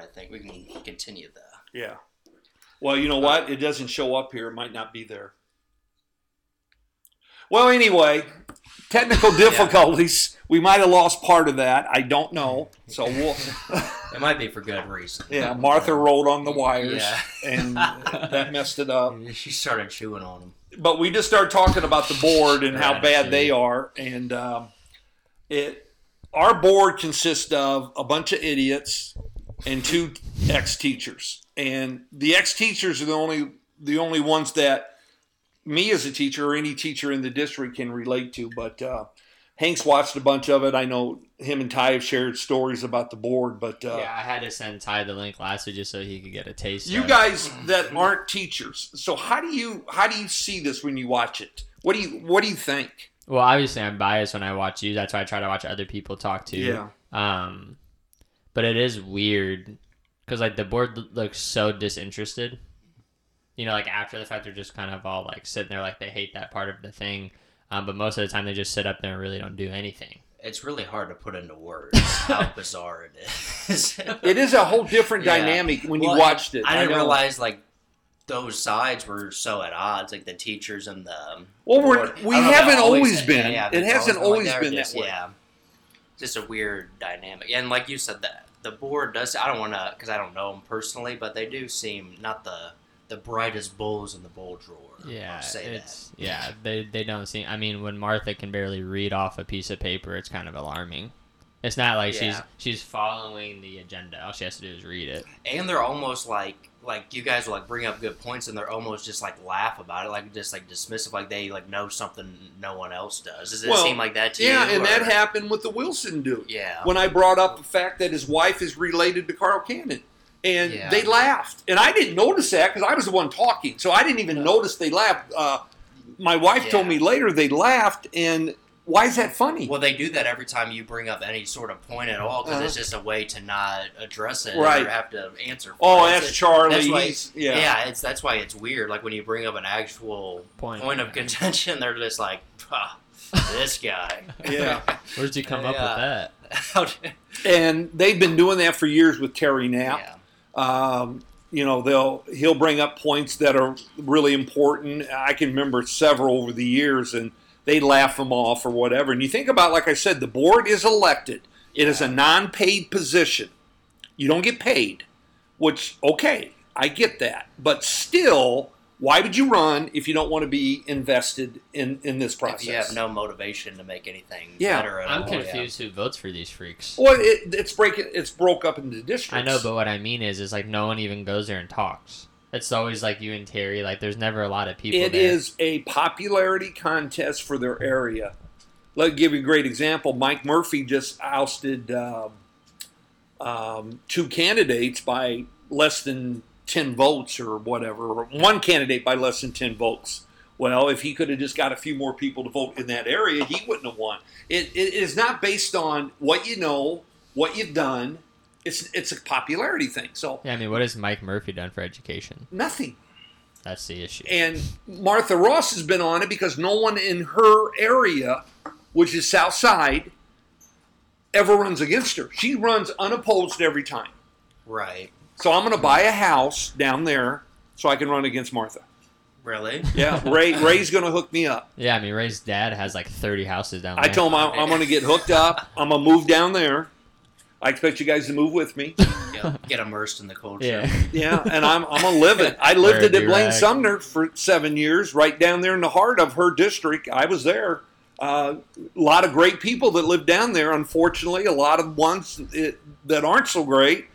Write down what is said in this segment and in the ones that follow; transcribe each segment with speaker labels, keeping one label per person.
Speaker 1: I think we can continue the.
Speaker 2: Yeah. Well, you know what? It doesn't show up here. It might not be there. Well, anyway, technical difficulties. We might have lost part of that. I don't know. So we'll.
Speaker 1: It might be for good reason.
Speaker 2: Yeah, Martha rolled on the wires,
Speaker 1: Yeah.
Speaker 2: and that messed it up.
Speaker 1: She started chewing on them.
Speaker 2: But we just started talking about the board and how bad they are, and um, it. Our board consists of a bunch of idiots and two ex-teachers, and the ex-teachers are the only the only ones that me as a teacher or any teacher in the district can relate to. But uh, Hank's watched a bunch of it. I know him and Ty have shared stories about the board, but uh,
Speaker 3: yeah, I had to send Ty the link last week just so he could get a taste.
Speaker 2: you
Speaker 3: of it.
Speaker 2: guys that aren't teachers, so how do you how do you see this when you watch it? What do you what do you think?
Speaker 3: Well, obviously, I'm biased when I watch you. That's why I try to watch other people talk too. Um, but it is weird because like the board looks so disinterested. You know, like after the fact, they're just kind of all like sitting there like they hate that part of the thing. Um, but most of the time, they just sit up there and really don't do anything.
Speaker 1: It's really hard to put into words how bizarre it is.
Speaker 2: It is a whole different
Speaker 1: Yeah.
Speaker 2: dynamic when
Speaker 1: Well,
Speaker 2: you watched it.
Speaker 1: I didn't
Speaker 2: know.
Speaker 1: realize like those sides were so at odds, like the teachers and the.
Speaker 2: Well, we're,
Speaker 1: board.
Speaker 2: we
Speaker 1: I don't know if
Speaker 2: haven't always been.
Speaker 1: yeah,
Speaker 2: it hasn't always
Speaker 1: like
Speaker 2: been
Speaker 1: just-
Speaker 2: that way.
Speaker 1: Yeah, just a weird dynamic, and like you said, that the board does. I don't want to because I don't know them personally, but they do seem not the the brightest bulls in the bull drawer.
Speaker 3: Yeah, it's yeah. They they don't seem. I mean, when Martha can barely read off a piece of paper, it's kind of alarming. It's not like she's
Speaker 1: Yeah.
Speaker 3: she's following the agenda. All she has to do is read it.
Speaker 1: And they're almost like like you guys will like bring up good points, and they're almost just like laugh about it, like just like dismissive, like they like know something no one else does. Does it
Speaker 2: Well,
Speaker 1: seem like that to
Speaker 2: Yeah,
Speaker 1: you?
Speaker 2: Yeah, and that happened with the Wilson dude.
Speaker 1: Yeah.
Speaker 2: When I brought up the fact that his wife is related to Carl Cannon. And
Speaker 1: Yeah.
Speaker 2: they laughed. And I didn't notice that because I was the one talking. So I didn't even notice they laughed. Uh, my wife told me later they laughed. And why is that funny?
Speaker 1: Well, they do that every time you bring up any sort of point at all because it's
Speaker 2: Uh-huh.
Speaker 1: just a way to not address it
Speaker 2: Right.
Speaker 1: or have to answer. For
Speaker 2: oh,
Speaker 1: it.
Speaker 2: that's
Speaker 1: It's-
Speaker 2: Charlie.
Speaker 1: That's why, yeah.
Speaker 2: yeah.
Speaker 1: it's that's why it's weird. Like when you bring up an actual
Speaker 3: Point.
Speaker 1: point of contention, they're just like, "Ah, "This guy."
Speaker 2: Yeah.
Speaker 3: Where did you come up with that?
Speaker 2: And they've been doing that for years with Terry Knapp.
Speaker 1: yeah.
Speaker 2: Um, you know, they'll he'll bring up points that are really important. I can remember several over the years, and they laugh them off or whatever. And you think about, like I said, the board is elected. It is a non-paid position. You don't get paid, which okay, I get that, but still, why would you run if you don't want to be invested in in this process?
Speaker 1: If you have no motivation to make anything
Speaker 2: Yeah.
Speaker 1: better at
Speaker 3: I'm
Speaker 1: all, yeah.
Speaker 3: confused who votes for these freaks.
Speaker 2: Well, it, it's breaking. It's broke up into districts.
Speaker 3: I know, but what I mean is, is like no one even goes there and talks. It's always like you and Terry. Like there's never a lot of people.
Speaker 2: It
Speaker 3: there.
Speaker 2: is a popularity contest for their area. Let me give you a great example. Mike Murphy just ousted um, um, two candidates by less than 10 votes or whatever, or one candidate by less than 10 votes. Well, if he could have just got a few more people to vote in that area, he wouldn't have won. It, it is not based on what you know, what you've done. It's it's a popularity thing. So
Speaker 3: Yeah, I mean, what has Mike Murphy done for education?
Speaker 2: nothing.
Speaker 3: That's the issue.
Speaker 2: And Martha Ross has been on it because no one in her area, which is South Side, ever runs against her. She runs unopposed every time.
Speaker 1: Right.
Speaker 2: So I'm going to buy a house down there so I can run against Martha.
Speaker 1: Really?
Speaker 2: Yeah, Ray Ray's going to hook me up.
Speaker 3: Yeah, I mean, Ray's dad has like 30 houses down there.
Speaker 2: I told him I'm, I'm going to get hooked up. I'm going to move down there. I expect you guys to move with me.
Speaker 1: Get, get immersed in the culture.
Speaker 3: Yeah.
Speaker 2: Yeah, and I'm I'm gonna live it. I lived
Speaker 3: Wear a
Speaker 2: at Blaine
Speaker 3: do-rag.
Speaker 2: Sumner for seven years, right down there in the heart of her district. I was there. Uh, a lot of great people that live down there. Unfortunately, a lot of ones it, that aren't so great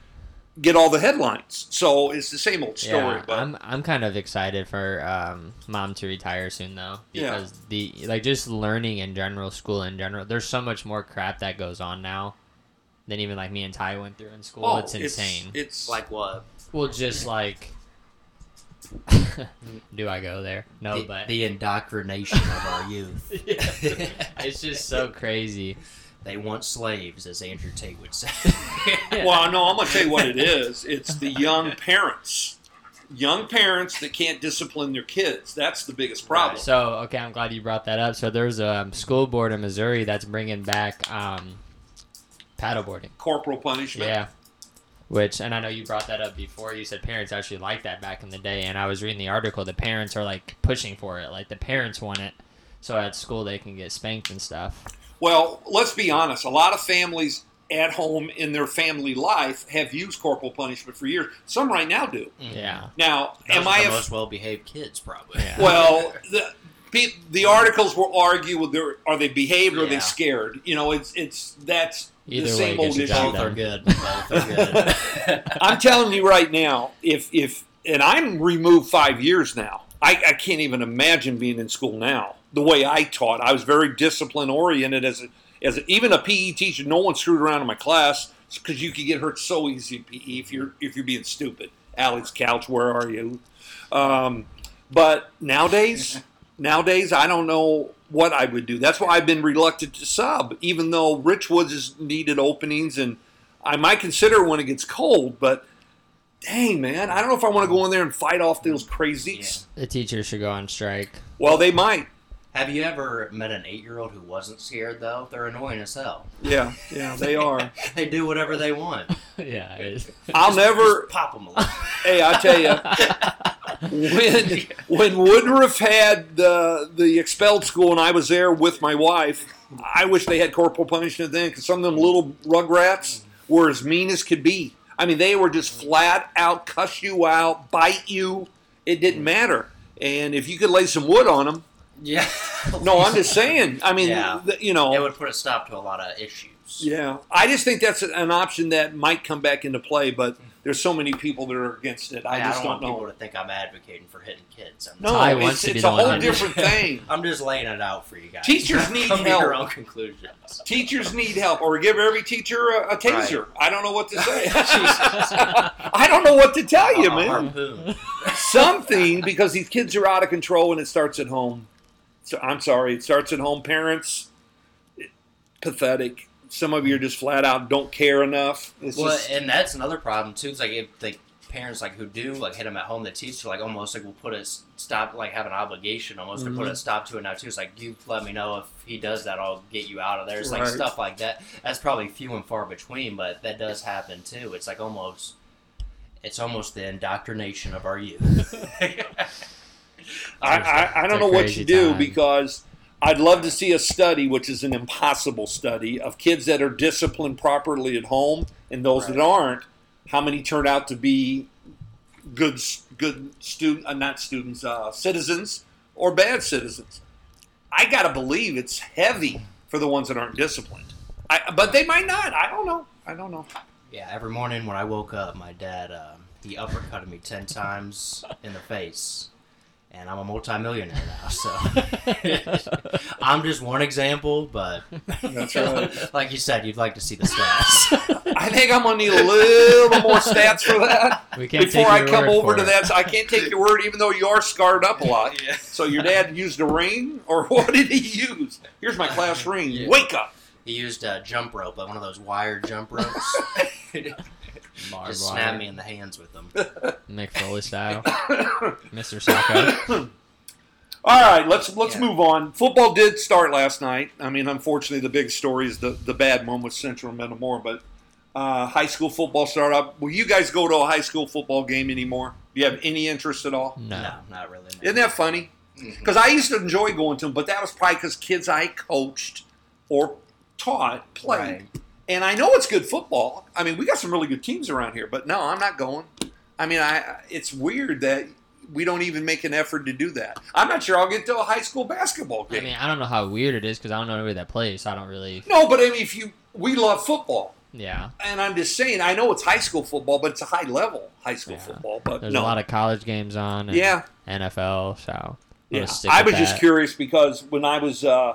Speaker 2: get all the headlines. So it's the same old story.
Speaker 3: Yeah,
Speaker 2: but
Speaker 3: I'm I'm kind of excited for um, mom to retire soon though
Speaker 2: Yeah.
Speaker 3: because the like just learning in general, school in general. There's so much more crap that goes on now than even like me and Ty went through in school.
Speaker 2: oh,
Speaker 3: it's insane.
Speaker 2: It's,
Speaker 1: Like what?
Speaker 3: well, just like. Do I go there? No,
Speaker 1: the,
Speaker 3: but
Speaker 1: the indoctrination of our youth.
Speaker 3: it's just so crazy.
Speaker 1: They want slaves, as Andrew Tate would say.
Speaker 2: well, no, I'm gonna tell you what it is. It's the young parents, young parents that can't discipline their kids. That's the biggest problem.
Speaker 3: So okay, I'm glad you brought that up. So there's a school board in Missouri that's bringing back um, paddleboarding.
Speaker 2: Corporal punishment.
Speaker 3: Yeah. Which, and I know you brought that up before. You said parents actually liked that back in the day, and I was reading the article. The parents are like pushing for it. Like the parents want it, so at school they can get spanked and stuff.
Speaker 2: Well, let's be honest. A lot of families at home in their family life have used corporal punishment for years. Some right now do. Mm.
Speaker 3: Yeah.
Speaker 2: Now,
Speaker 1: Those
Speaker 2: am
Speaker 1: are
Speaker 2: I
Speaker 1: the
Speaker 2: a
Speaker 1: most well-behaved kids, probably.
Speaker 3: Yeah.
Speaker 2: Well, the the articles will argue with their are they behaved or are they scared? You know, it's it's that's
Speaker 3: Either
Speaker 2: the
Speaker 3: way
Speaker 2: same
Speaker 3: gets
Speaker 2: old
Speaker 3: the
Speaker 2: issue.
Speaker 3: job
Speaker 1: Both are good. Both are good.
Speaker 2: I'm telling you right now, if if and I'm removed five years now. I, I can't even imagine being in school now. The way I taught, I was very discipline oriented as a, as a, even a PE teacher. No one screwed around in my class because you could get hurt so easy in PE if you're if you're being stupid. Alex Couch, where are you? Um, but nowadays, nowadays I don't know what I would do. That's why I've been reluctant to sub, even though Richwoods has needed openings, and I might consider when it gets cold. But dang, man, I don't know if I want to go in there and fight off those crazies.
Speaker 3: The teachers should go on strike.
Speaker 2: Well, they might.
Speaker 1: Have you ever met an eight-year-old who wasn't scared though? They're annoying as hell.
Speaker 2: Yeah, yeah, they are.
Speaker 1: They do whatever they want.
Speaker 3: yeah. it-
Speaker 2: I'll never.
Speaker 1: Just pop them. A
Speaker 2: Hey, I tell you, when when Woodruff had the the expelled school and I was there with my wife, I wish they had corporal punishment then because some of them little rugrats were as mean as could be. I mean, they were just flat out cuss you out, bite you. It didn't matter. And if you could lay some wood on them,
Speaker 1: yeah.
Speaker 2: no, I'm just saying. I mean,
Speaker 1: Yeah.
Speaker 2: th- you know,
Speaker 1: It would put a stop to a lot of issues.
Speaker 2: yeah, I just think that's an option that might come back into play. But there's so many people that are against it. I,
Speaker 1: I, I
Speaker 2: just
Speaker 1: don't
Speaker 2: don't,
Speaker 1: want people to think I'm advocating for hitting kids. I'm,
Speaker 2: No,
Speaker 3: Ty
Speaker 2: it's,
Speaker 3: wants to
Speaker 2: it's a whole
Speaker 3: that-
Speaker 2: different thing.
Speaker 1: I'm just laying it out for you guys.
Speaker 2: Teachers need
Speaker 1: Come to
Speaker 2: help.
Speaker 1: your own conclusions.
Speaker 2: Teachers need help, or give every teacher a, a taser. I don't know what to say. I don't know what to tell you,
Speaker 1: A
Speaker 2: man.
Speaker 1: harpoon.
Speaker 2: Something because these kids are out of control, and it starts at home. So I'm sorry, it starts at home. Parents, pathetic. Some of you are just flat out don't care enough. It's
Speaker 1: Well,
Speaker 2: just,
Speaker 1: and that's another problem too. It's like if the parents like who do like hit them at home, the teacher like almost like will put a stop, like have an obligation almost to put
Speaker 2: Mm-hmm.
Speaker 1: a stop to it now too. It's like you let me know if he does that, I'll get you out of there. It's like stuff like that. That's probably few and far between, but that does happen too. It's like almost, it's almost the indoctrination of our youth.
Speaker 2: I, I, I don't know what you do
Speaker 3: time.
Speaker 2: because I'd love to see a study, which is an impossible study, of kids that are disciplined properly at home and those that aren't. How many turn out to be good, good student, uh, not students, uh, citizens or bad citizens? I gotta believe it's heavy for the ones that aren't disciplined. I, but they might not. I don't know. I don't know.
Speaker 1: Yeah, every morning when I woke up, my dad uh, he uppercutted me ten times in the face, and I'm a multimillionaire now. So I'm just one example, but
Speaker 2: That's right.
Speaker 1: like you said, you'd like to see the stats.
Speaker 2: I think I'm gonna need a little more stats for that.
Speaker 3: We can't
Speaker 2: before
Speaker 3: take
Speaker 2: I come over to
Speaker 3: it.
Speaker 2: that. So I can't take your word, even though you are scarred up a lot.
Speaker 1: yeah.
Speaker 2: So your dad used a ring, or what did he use? Here's my class ring.
Speaker 1: Yeah.
Speaker 2: Wake up!
Speaker 1: He used a jump rope, like one of those wired jump ropes.
Speaker 3: Barbed
Speaker 1: just
Speaker 3: wire.
Speaker 1: snap me in the hands with them.
Speaker 3: Mick Foley style. Mr. Sacco.
Speaker 2: All right, let's let's
Speaker 1: Yeah.
Speaker 2: move on. Football did start last night. I mean, unfortunately, the big story is the the bad one with Central Metamora, but uh, high school football started up. Will you guys go to a high school football game anymore? Do you have any interest at all?
Speaker 3: No.
Speaker 1: No, not really. no.
Speaker 2: Isn't that funny? Because I used to enjoy going to them, but that was probably because kids I coached or taught played.
Speaker 1: Right.
Speaker 2: And I know it's good football. I mean, we got some really good teams around here, but no, I'm not going. I mean, I it's weird that we don't even make an effort to do that. I'm not sure I'll get to a high school basketball game.
Speaker 3: I mean, I don't know how weird it is because I don't know anybody that plays, so I don't really.
Speaker 2: no, but I mean, if you we love football,
Speaker 3: Yeah.
Speaker 2: and I'm just saying, I know it's high school football, but it's a high level high school
Speaker 3: Yeah.
Speaker 2: football. But
Speaker 3: There's
Speaker 2: no,
Speaker 3: a lot of college games on. And
Speaker 2: yeah,
Speaker 3: NFL, so. I'm
Speaker 2: Yeah, I was just curious because when I was uh,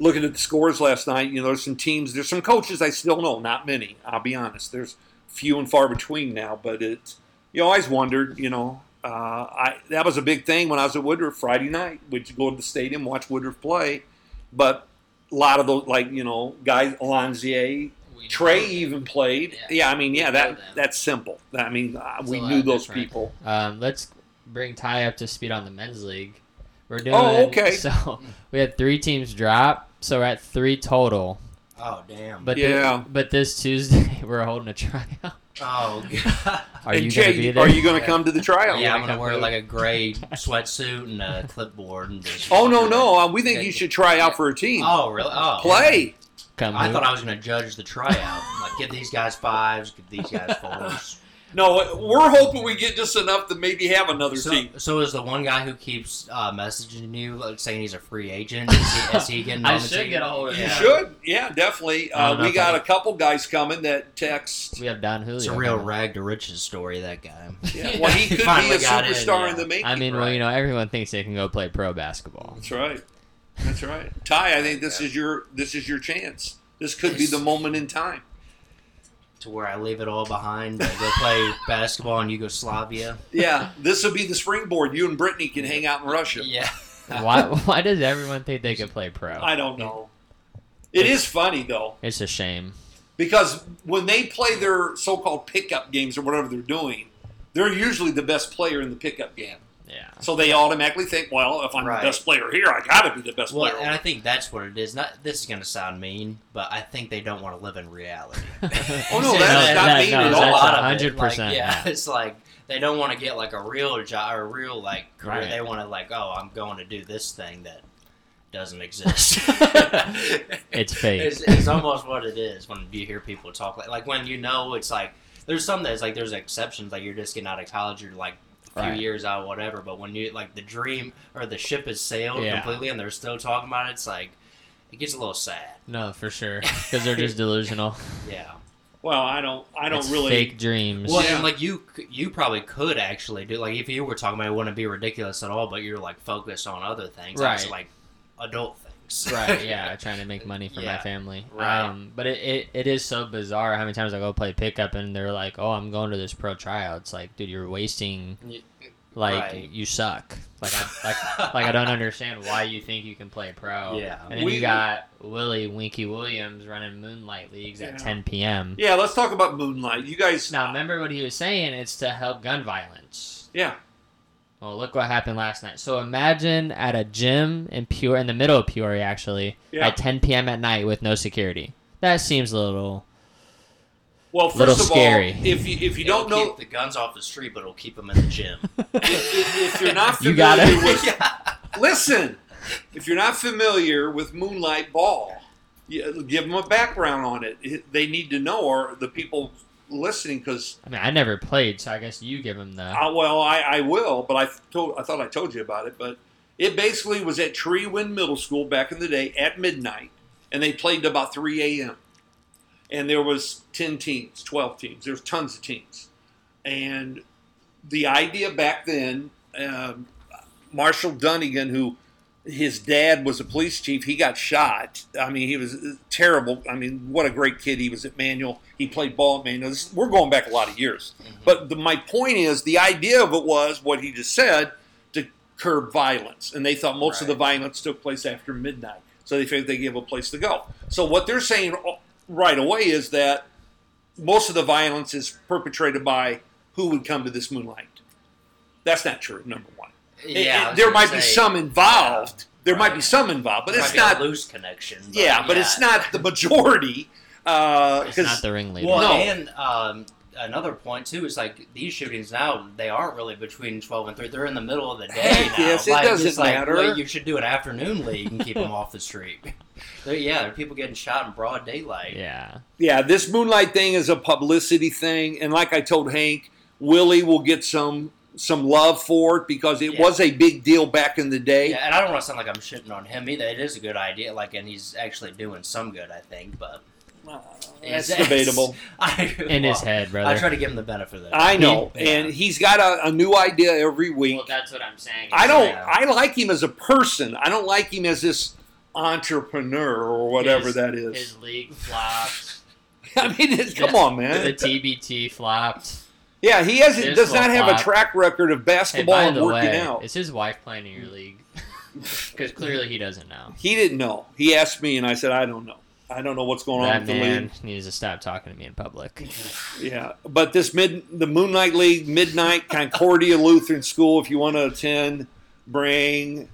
Speaker 2: looking at the scores last night, you know, there's some teams, there's some coaches I still know, not many. I'll be honest. There's few and far between now, but it's you always wondered, you know. Uh, I that was a big thing when I was at Woodruff Friday night. We'd go to the stadium, watch Woodruff play, but a lot of those, like you know, guys, Alonzier, Trey
Speaker 1: know
Speaker 2: even played.
Speaker 1: Yeah.
Speaker 2: Yeah, I mean, yeah, that
Speaker 1: them.
Speaker 2: that's simple. I mean, uh, we knew those
Speaker 3: different.
Speaker 2: people.
Speaker 3: Um, let's bring Ty up to speed on the men's league. We're doing.
Speaker 2: Oh, okay.
Speaker 3: So we had three teams drop, so we're at three total.
Speaker 1: Oh damn!
Speaker 3: But
Speaker 2: Yeah.
Speaker 3: thi- but this Tuesday we're holding a tryout.
Speaker 1: Oh god.
Speaker 3: Are
Speaker 2: And
Speaker 3: you
Speaker 2: Jay,
Speaker 3: gonna be there?
Speaker 2: Are you going to come to the tryout?
Speaker 1: Yeah, I'm gonna wear like a gray sweatsuit and a clipboard and just.
Speaker 2: Oh no, no. Uh, we think you should try out for a team.
Speaker 1: Oh really? Oh.
Speaker 2: Play.
Speaker 3: Come
Speaker 1: I
Speaker 3: who?
Speaker 1: thought I was gonna judge the tryout. like, give these guys fives, give these guys fours.
Speaker 2: No, we're hoping we get just enough to maybe have another
Speaker 1: So,
Speaker 2: team.
Speaker 1: so is the one guy who keeps uh, messaging you like, saying he's a free agent? Is he, is he getting?
Speaker 3: I
Speaker 1: the
Speaker 3: should
Speaker 1: team?
Speaker 3: get a hold of
Speaker 2: You
Speaker 3: Yeah.
Speaker 2: should. Yeah, definitely. Uh, we got a couple guys coming that text.
Speaker 3: We have Don Julio.
Speaker 1: It's a real rag to riches story. That guy.
Speaker 2: Yeah, well, he could be a
Speaker 1: finally got in,
Speaker 2: superstar in, the making.
Speaker 3: I mean, well, you know, everyone thinks they can go play pro basketball.
Speaker 2: That's right. That's right. Ty, I think this is your this is your chance. This could be the moment in time.
Speaker 1: To where I leave it all behind, I go play basketball in Yugoslavia.
Speaker 2: Yeah, this will be the springboard. You and Brittany can hang out in Russia.
Speaker 1: Yeah.
Speaker 3: why? Why does everyone think they could play pro?
Speaker 2: I don't know. It is funny though
Speaker 3: It's a shame.
Speaker 2: because when they play their so-called pickup games or whatever they're doing, they're usually the best player in the pickup game.
Speaker 3: Yeah.
Speaker 2: So they automatically think, well, if I'm
Speaker 1: Right.
Speaker 2: the best player here, I got to be the best
Speaker 1: Well,
Speaker 2: player.
Speaker 1: and I think that's what it is. Not this is gonna sound mean, but I think they don't want to live in reality.
Speaker 2: Oh, no,
Speaker 3: No,
Speaker 2: that's not
Speaker 3: that-
Speaker 2: mean
Speaker 3: no,
Speaker 2: at all.
Speaker 1: a lot of
Speaker 3: 100%.
Speaker 1: it. Like, yeah,
Speaker 3: yeah.
Speaker 1: it's like they don't want to get like a real job or a real like career.
Speaker 3: Right.
Speaker 1: They want to like, oh, I'm going to do this thing that doesn't exist.
Speaker 3: It's fake.
Speaker 1: It's, it's almost what it is when you hear people talk like like when you know it's like there's some that's like there's exceptions like you're just getting out of college you're like a few
Speaker 3: Right.
Speaker 1: years out whatever but when you like the dream or the ship has sailed
Speaker 3: Yeah.
Speaker 1: completely and they're still talking about it it's like it gets a little sad
Speaker 3: No, for sure. Because they're just delusional.
Speaker 1: yeah
Speaker 2: well, I don't. I don't
Speaker 3: It's
Speaker 2: really.
Speaker 3: fake dreams.
Speaker 1: well
Speaker 2: Yeah.
Speaker 1: and like you you probably could actually do like if you were talking about it, it wouldn't be ridiculous at all but you're like focused on other things
Speaker 3: Right.
Speaker 1: like adult things
Speaker 3: right yeah trying to make money for my family
Speaker 1: Right.
Speaker 3: um but it, it, it is so bizarre how many times i go play pickup and they're like oh i'm going to this pro tryout it's like dude you're wasting like
Speaker 1: Right.
Speaker 3: you suck like I, like like i don't understand why you think you can play pro
Speaker 1: Yeah.
Speaker 3: and then
Speaker 2: We-
Speaker 3: you got willie winky williams running moonlight leagues at 10 p.m
Speaker 2: Yeah, let's talk about Moonlight. You guys.
Speaker 3: now remember what he was saying it's to help gun violence
Speaker 2: Yeah.
Speaker 3: Well look what happened last night so imagine at a gym in pure in the middle of peoria actually
Speaker 2: Yeah.
Speaker 3: at 10 p.m at night with no security that seems a little
Speaker 2: Well, first
Speaker 3: Little
Speaker 2: of
Speaker 3: scary.
Speaker 2: all, if you if you
Speaker 1: It'll
Speaker 2: don't know
Speaker 1: keep the guns off the street but it'll keep them in the gym
Speaker 2: if, if, if you're not
Speaker 3: You got it.
Speaker 2: with
Speaker 1: yeah.
Speaker 2: listen, if you're not familiar with Moonlight Ball, you, give them a background on it. It- They need to know, or the people listening, because
Speaker 3: I mean, I never played, so I guess you give him the.
Speaker 2: uh, well, I, I will, but I told I thought I told you about it, but it basically was at Trewyn Middle School back in the day at midnight, and they played to about 3 a.m. And there was 10 teams, 12 teams. There was tons of teams, and the idea back then, um, Marshall Dunnigan, who his dad was a police chief, he got shot. I mean, he was uh, terrible. I mean, what a great kid he was at Manual. He played ball at Manual. This, we're going back a lot of years. But the, my point is, the idea of it was what he just said to curb violence, and they thought most of the violence took place after midnight, so they figured they gave a place to go. So what they're saying uh, right away is that most of the violence is perpetrated by who would come to this moonlight. That's not true. Number one,
Speaker 1: Yeah, I
Speaker 2: it- there
Speaker 1: gonna
Speaker 2: might be some involved. There might be some involved, but
Speaker 1: Might
Speaker 2: it's
Speaker 1: be a
Speaker 2: not.
Speaker 1: loose connection. but
Speaker 2: Yeah, but it's not the majority. Uh,
Speaker 3: it's
Speaker 2: 'cause-
Speaker 3: not the ringleader.
Speaker 1: Well,
Speaker 2: No.
Speaker 1: and um, another point too is like these shootings now they aren't really between twelve and three. They're in the middle of the day now.
Speaker 2: yes, it
Speaker 1: like,
Speaker 2: doesn't
Speaker 1: it's like,
Speaker 2: matter.
Speaker 1: well, you should do an afternoon league and keep them off the street. There- yeah, there are people getting shot in broad daylight.
Speaker 3: yeah,
Speaker 2: yeah, this moonlight thing is a publicity thing, and like I told Hank, Willie will get some some love for it because it
Speaker 1: Yeah.
Speaker 2: was a big deal back in the day.
Speaker 1: Yeah, and I don't want to sound like I'm shitting on him either. It is a good idea, like, and he's actually doing some good, I think. But
Speaker 2: That's
Speaker 1: it's-
Speaker 2: debatable.
Speaker 3: in
Speaker 1: I,
Speaker 3: his
Speaker 1: well,
Speaker 3: head,
Speaker 1: I try to give him the benefit of that.
Speaker 2: I know,
Speaker 1: Yeah.
Speaker 2: and he's got a, a new idea every week.
Speaker 3: well, that's what I'm saying.
Speaker 2: I don't.
Speaker 1: Yeah.
Speaker 2: I like him as a person. I don't like him as this entrepreneur or whatever
Speaker 3: His-
Speaker 2: that is.
Speaker 3: His league flopped.
Speaker 2: I mean, it's, come on, man. the.
Speaker 3: TBT flopped.
Speaker 2: Yeah, he has
Speaker 3: His
Speaker 2: does not have a track record of
Speaker 3: Hey,
Speaker 2: basketball
Speaker 3: by
Speaker 2: and working
Speaker 3: way,
Speaker 2: out.
Speaker 3: is his wife playing in your league? Because clearly he doesn't know.
Speaker 2: He didn't know. He asked me, and I said, I don't know. I don't know what's going on
Speaker 3: That
Speaker 2: with the
Speaker 3: man
Speaker 2: league.
Speaker 3: needs to stop talking to me in public.
Speaker 2: Yeah, but this mid the Moonlight League midnight Concordia Lutheran School. If you want to attend, bring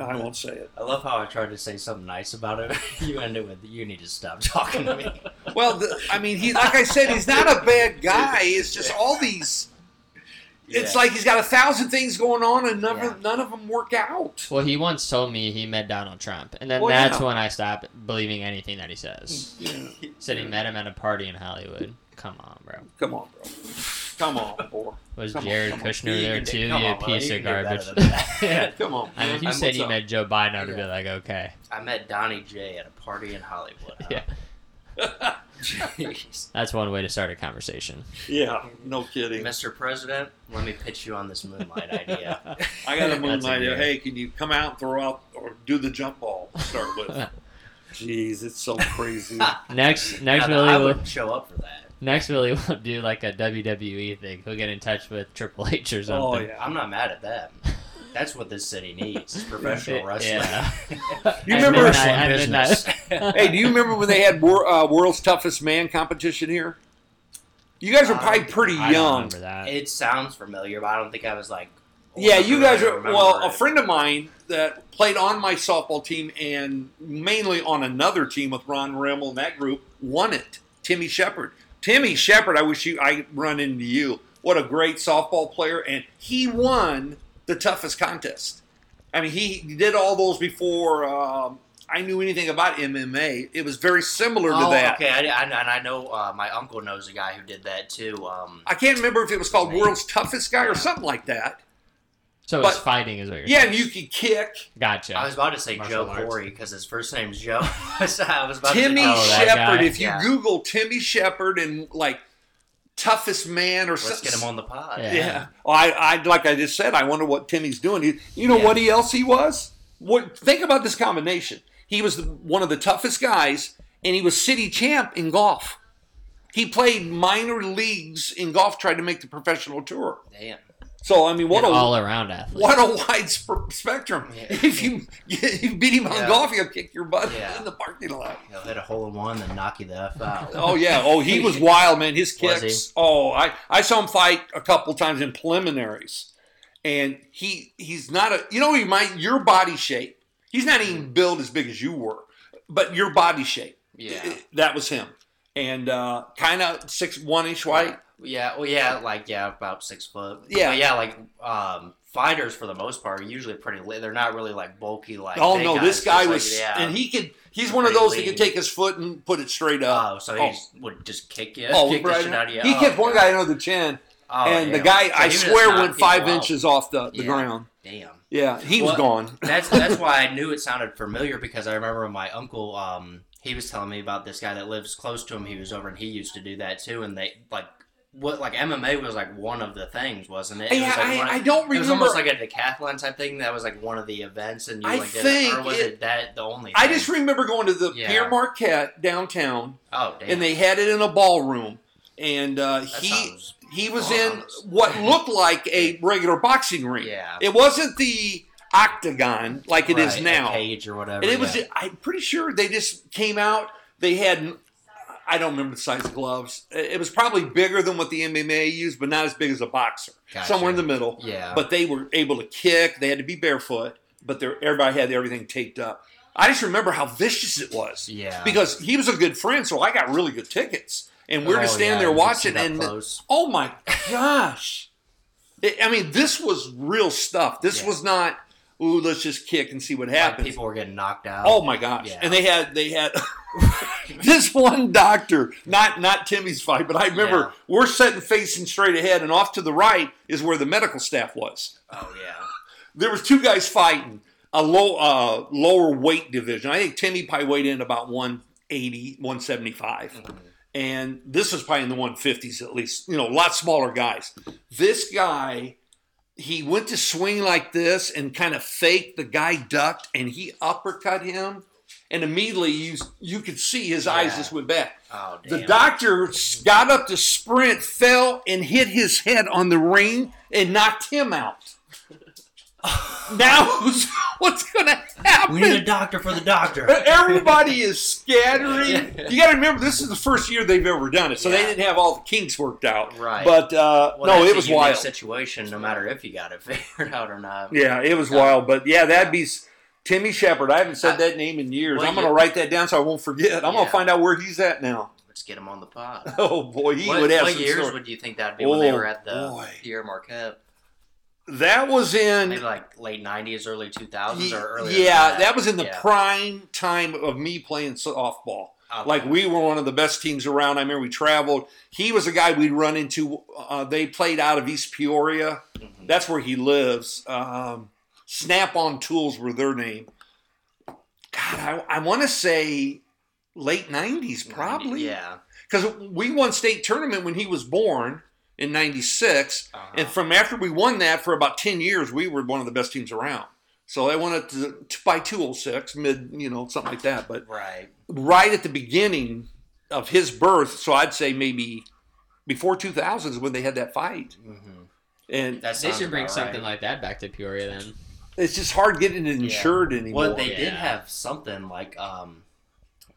Speaker 2: I won't say it.
Speaker 1: I love how I tried to say something nice about it. you end it with, "You need to stop talking to me."
Speaker 2: Well, the, I mean, he like I said, he's not a bad guy. It's just all these. It's
Speaker 1: Yeah.
Speaker 2: like he's got a thousand things going on, and none,
Speaker 1: Yeah.
Speaker 2: of, none of them work out.
Speaker 3: Well, he once told me he met Donald Trump, and then
Speaker 2: Well,
Speaker 3: that's
Speaker 2: yeah.
Speaker 3: when I stopped believing anything that he says. Said he met him at a party in Hollywood. Come on, bro.
Speaker 2: Come on, bro. Come on, boy.
Speaker 3: Was
Speaker 2: Come
Speaker 3: Jared
Speaker 2: on.
Speaker 3: Kushner
Speaker 1: You
Speaker 3: there too? You
Speaker 1: on,
Speaker 3: piece of
Speaker 1: can do better
Speaker 3: garbage. yeah.
Speaker 2: Come on.
Speaker 3: I mean, if you
Speaker 2: man.
Speaker 3: said you
Speaker 2: up?
Speaker 3: met Joe Biden, I would be like, okay.
Speaker 1: I met Donnie J at a party in Hollywood. huh?
Speaker 3: Yeah.
Speaker 1: Jeez.
Speaker 3: That's one way to start a conversation.
Speaker 2: Yeah, no kidding.
Speaker 1: Mr. President, let me pitch you on this moonlight idea.
Speaker 2: I got a moonlight. idea. Hey, can you come out and throw out or do the jump ball to start with? Jeez, it's so crazy.
Speaker 3: Next, next
Speaker 1: Now,
Speaker 3: Billy
Speaker 1: I would show up for that.
Speaker 3: Next Billy will do like a WWE thing. He'll get in touch with Triple H or something.
Speaker 2: oh yeah.
Speaker 1: I'm not mad at that. That's what this city needs: professional wrestling.
Speaker 3: Yeah.
Speaker 2: You remember-
Speaker 3: midnight-
Speaker 1: Wrestling
Speaker 3: at
Speaker 1: business.
Speaker 3: midnight.
Speaker 2: Hey, do you remember when they had wor- uh, World's Toughest Man competition here? You guys were probably pretty
Speaker 3: I don't
Speaker 2: young.
Speaker 3: remember that.
Speaker 1: It sounds familiar, but I don't think I was like.
Speaker 2: Yeah, you guys
Speaker 1: really
Speaker 2: are.
Speaker 1: remember
Speaker 2: Well, a friend of mine that played on my softball team and mainly on another team with Ron Rimmel and that group won it. Timmy Shepard. Timmy Shepard. I wish you. I run into you. What a great softball player, and he won the toughest contest. I mean, he did all those before um, I knew anything about MMA. It was very similar to
Speaker 1: Oh,
Speaker 2: that.
Speaker 1: okay. I, I, and I know uh, my uncle knows a guy who did that too. Um,
Speaker 2: I can't remember if it was called
Speaker 1: Name.
Speaker 2: World's Toughest Guy or something like that.
Speaker 3: So it's fighting is what you're
Speaker 2: Yeah,
Speaker 3: saying.
Speaker 2: and you could kick.
Speaker 3: Gotcha.
Speaker 1: I was about to say
Speaker 3: Martial
Speaker 1: Joe
Speaker 3: arts.
Speaker 1: Corey because his first name's Joe. So I was about
Speaker 2: Timmy
Speaker 1: to
Speaker 3: Oh,
Speaker 1: say,
Speaker 3: that
Speaker 2: Shepard. If you
Speaker 1: Yeah.
Speaker 2: Google Timmy Shepard and like toughest man or
Speaker 1: Let's
Speaker 2: something.
Speaker 1: get him on the pod.
Speaker 3: Yeah.
Speaker 2: Yeah. Well, I, I like I just said. I wonder what Timmy's doing. You, you know
Speaker 1: Yeah.
Speaker 2: what he else he was? What? Think about this combination. He was the, one of the toughest guys, and he was city champ in golf. He played minor leagues in golf, tried to make the professional tour.
Speaker 1: Damn.
Speaker 2: So I mean, what
Speaker 3: An
Speaker 2: a
Speaker 3: all-around athlete.
Speaker 2: what a wide sp- spectrum.
Speaker 1: Yeah.
Speaker 2: If you you beat him on
Speaker 1: Yeah.
Speaker 2: golf, he'll kick your butt
Speaker 1: Yeah.
Speaker 2: in the parking lot.
Speaker 1: He'll hit a hole in one and knock you the f out.
Speaker 2: Oh yeah. Oh, he was wild, man. His kicks. Oh, I I saw him fight a couple times in preliminaries, and he he's not a you know he might your body shape. He's not even built as big as you were, but your body shape.
Speaker 1: Yeah.
Speaker 2: i- that was him, and uh, kind of six one inch white.
Speaker 1: Yeah, well, yeah, like yeah, about six foot.
Speaker 2: Yeah.
Speaker 1: but yeah, like um, fighters for the most part are usually pretty. Li- they're not really like bulky like.
Speaker 2: Oh no, this guy was,
Speaker 1: yeah.
Speaker 2: and he could. He's one of those that could take his foot and put it straight up.
Speaker 1: Oh, so he
Speaker 2: Oh.
Speaker 1: would just kick you,
Speaker 2: Oh,
Speaker 1: kick
Speaker 2: right.
Speaker 1: out of you.
Speaker 2: He
Speaker 1: oh,
Speaker 2: kicked one guy under the chin,
Speaker 1: Oh,
Speaker 2: and the guy,
Speaker 1: So
Speaker 2: I swear, went five
Speaker 1: out.
Speaker 2: inches off the, the
Speaker 1: Yeah.
Speaker 2: ground.
Speaker 1: Damn.
Speaker 2: Yeah, he was gone.
Speaker 1: That's that's why I knew it sounded familiar because I remember my uncle. Um, he was telling me about this guy that lives close to him. He was over and he used to do that too. And they like what like MMA was like one of the things, wasn't it? It
Speaker 2: Yeah,
Speaker 1: was like
Speaker 2: I,
Speaker 1: one,
Speaker 2: I don't remember.
Speaker 1: It was almost like a decathlon type thing. That was like one of the events, and you
Speaker 2: I
Speaker 1: like
Speaker 2: think
Speaker 1: it, or was
Speaker 2: it-
Speaker 1: it, that the only?
Speaker 2: I just remember going to the
Speaker 1: Yeah.
Speaker 2: Pere Marquette downtown,
Speaker 1: oh damn,
Speaker 2: and they had it in a ballroom, and uh, he he was
Speaker 1: wrong.
Speaker 2: in what looked like a regular boxing ring.
Speaker 1: yeah,
Speaker 2: It wasn't the octagon like it is
Speaker 1: Right, a
Speaker 2: now.
Speaker 1: cage or whatever.
Speaker 2: And it was. I'm pretty sure they just came out. They had, I don't remember the size of gloves. It was probably bigger than what the MMA used, but not as big as a boxer.
Speaker 1: Gotcha.
Speaker 2: Somewhere in the middle.
Speaker 1: yeah,
Speaker 2: But they were able to kick. They had to be barefoot, but everybody had everything taped up. I just remember how vicious it was
Speaker 1: yeah,
Speaker 2: because he was a good friend, so I got really good tickets. And we're just
Speaker 1: Oh,
Speaker 2: standing
Speaker 1: yeah,
Speaker 2: there watching, and
Speaker 1: close.
Speaker 2: oh my gosh! It- I mean, this was real stuff. This
Speaker 1: Yeah.
Speaker 2: was not, ooh, let's just kick and see what
Speaker 1: Like,
Speaker 2: happens.
Speaker 1: people were getting knocked out.
Speaker 2: Oh my gosh!
Speaker 1: Yeah.
Speaker 2: And they had they had this one doctor, not not Timmy's fight, but I remember
Speaker 1: Yeah.
Speaker 2: we're sitting facing straight ahead, and off to the right is where the medical staff was.
Speaker 1: oh yeah.
Speaker 2: There was two guys fighting a low uh, lower weight division. I think Timmy probably weighed in about 180, 175.
Speaker 1: Mhm.
Speaker 2: And this was probably in the 150s at least, you know, a lot smaller guys. This guy, he went to swing like this and kind of faked. The guy ducked and he uppercut him. And immediately you, you could see his eyes just went back.
Speaker 1: Oh damn.
Speaker 2: The doctor got up to sprint, fell, and hit his head on the ring and knocked him out. Now, what's going to happen?
Speaker 1: We need a doctor for the doctor.
Speaker 2: Everybody is scattering. You got to remember, this is the first year they've ever done it, so they didn't have all the kinks worked out.
Speaker 1: Right.
Speaker 2: But uh,
Speaker 1: Well,
Speaker 2: no, it was
Speaker 1: unique
Speaker 2: wild.
Speaker 1: Situation, no matter if you got it figured out or not.
Speaker 2: Yeah, it was wild. But yeah, that'd be. Timmy Shepard. I haven't said
Speaker 1: I-
Speaker 2: that name in years.
Speaker 1: Well,
Speaker 2: I'm going to write that down so I won't forget. I'm going to find out where he's at now.
Speaker 1: Let's get him on the pod.
Speaker 2: Oh boy, he
Speaker 1: what
Speaker 2: would have
Speaker 1: what
Speaker 2: some
Speaker 1: years
Speaker 2: story.
Speaker 1: would you think that'd be when they
Speaker 2: Oh,
Speaker 1: were at the
Speaker 2: boy.
Speaker 1: Pere Marquette?
Speaker 2: That was in
Speaker 1: Maybe like late '90s, early 2000s, or earlier.
Speaker 2: yeah,
Speaker 1: than
Speaker 2: that was in the
Speaker 1: Yeah.
Speaker 2: prime time of me playing softball.
Speaker 1: Okay.
Speaker 2: Like we were one of the best teams around. I remember we traveled. He was a guy we'd run into. Uh, they played out of East Peoria.
Speaker 1: Mhm.
Speaker 2: That's where he lives. Um, Snap on Tools were their name. God, I, I want to say late '90s, probably.
Speaker 1: Yeah.
Speaker 2: Because we won state tournament when he was born in '96,
Speaker 1: Uh-huh.
Speaker 2: and from after we won that for about 10 years, we were one of the best teams around. So I won it to, to, by 206, mid, you know, something like that. But
Speaker 1: right.
Speaker 2: right at the beginning of his birth, so I'd say maybe before 2000 is when they had that fight.
Speaker 1: hmm
Speaker 2: And
Speaker 1: That
Speaker 3: They should bring something
Speaker 1: right.
Speaker 3: like that back to Peoria then.
Speaker 2: it's just hard getting it insured anymore.
Speaker 1: Well, they did have something like um,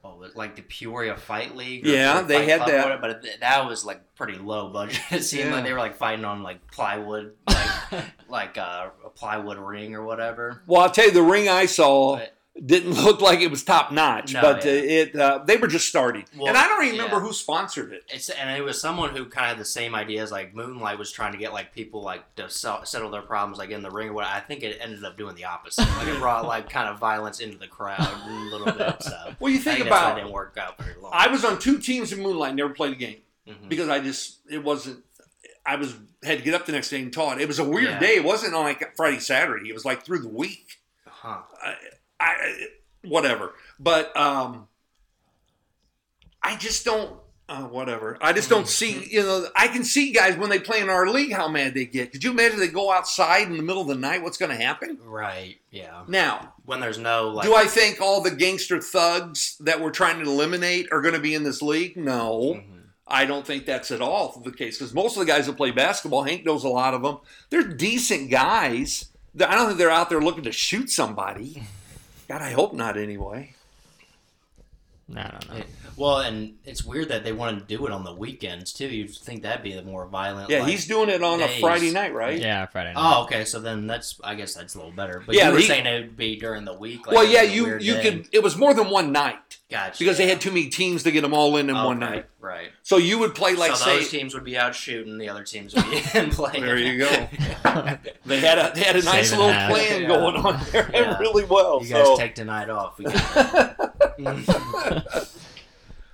Speaker 1: was like the Peoria Fight League.
Speaker 2: Yeah, they had that.
Speaker 1: whatever, but it, that was like pretty low budget. It seemed
Speaker 2: Yeah.
Speaker 1: like they were like fighting on like plywood, like like uh, a plywood ring or whatever.
Speaker 2: well, I'll tell you, the ring I saw
Speaker 1: But-
Speaker 2: didn't look like it was top notch,
Speaker 1: No,
Speaker 2: but
Speaker 1: yeah.
Speaker 2: uh, it uh, they were just starting.
Speaker 1: Well,
Speaker 2: and I don't remember
Speaker 1: yeah.
Speaker 2: who sponsored it.
Speaker 1: It's and it was someone who kind of had the same ideas. Like Moonlight was trying to get like people like to sell, settle their problems like in the ring. or What I think it ended up doing the opposite. Like it brought like kind of violence into the crowd a little bit. So
Speaker 2: Well, you think
Speaker 1: think
Speaker 2: about
Speaker 1: it didn't work out very long.
Speaker 2: I was on two teams in Moonlight, never played a game
Speaker 1: Mhm.
Speaker 2: because I just it wasn't. I was had to get up the next day and taught. It was a weird
Speaker 1: Yeah.
Speaker 2: day. It wasn't on like Friday, Saturday. It was like through the week.
Speaker 1: Huh.
Speaker 2: I, I whatever. But um, I just don't. Uh, whatever. I just don't see. You know, I can see guys when they play in our league how mad they get. Could you imagine they go outside in the middle of the night? What's going to happen?
Speaker 1: Right. Yeah.
Speaker 2: Now,
Speaker 1: When there's no like.
Speaker 2: do I think all the gangster thugs that we're trying to eliminate are going to be in this league? No.
Speaker 1: Mhm.
Speaker 2: I don't think that's at all the case because most of the guys that play basketball, Hank knows a lot of them. They're decent guys. I don't think they're out there looking to shoot somebody. God, I hope not. Anyway,
Speaker 3: I don't know.
Speaker 1: Yeah. Well, and it's weird that they want to do it on the weekends too. You'd think that'd be the more violent.
Speaker 2: yeah,
Speaker 1: like-
Speaker 2: he's doing it on a. Friday night, right?
Speaker 3: Yeah, Friday night.
Speaker 1: Oh, okay. So then that's I guess that's a little better. But
Speaker 2: Yeah,
Speaker 1: you were
Speaker 2: he-
Speaker 1: saying it would be during the week. Like
Speaker 2: well, yeah, you
Speaker 1: weird
Speaker 2: you
Speaker 1: day.
Speaker 2: could. It was more than one night
Speaker 1: Gotcha.
Speaker 2: because they had too many teams to get them all in in one night.
Speaker 1: Right.
Speaker 2: So you would play like
Speaker 1: so
Speaker 2: say
Speaker 1: those teams would be out shooting, the other teams would be in playing.
Speaker 2: There you go. they had a they had a nice little
Speaker 3: half.
Speaker 2: plan
Speaker 1: Yeah.
Speaker 2: going on there
Speaker 1: Yeah.
Speaker 2: really well.
Speaker 1: you guys
Speaker 2: so.
Speaker 1: take tonight off. We can-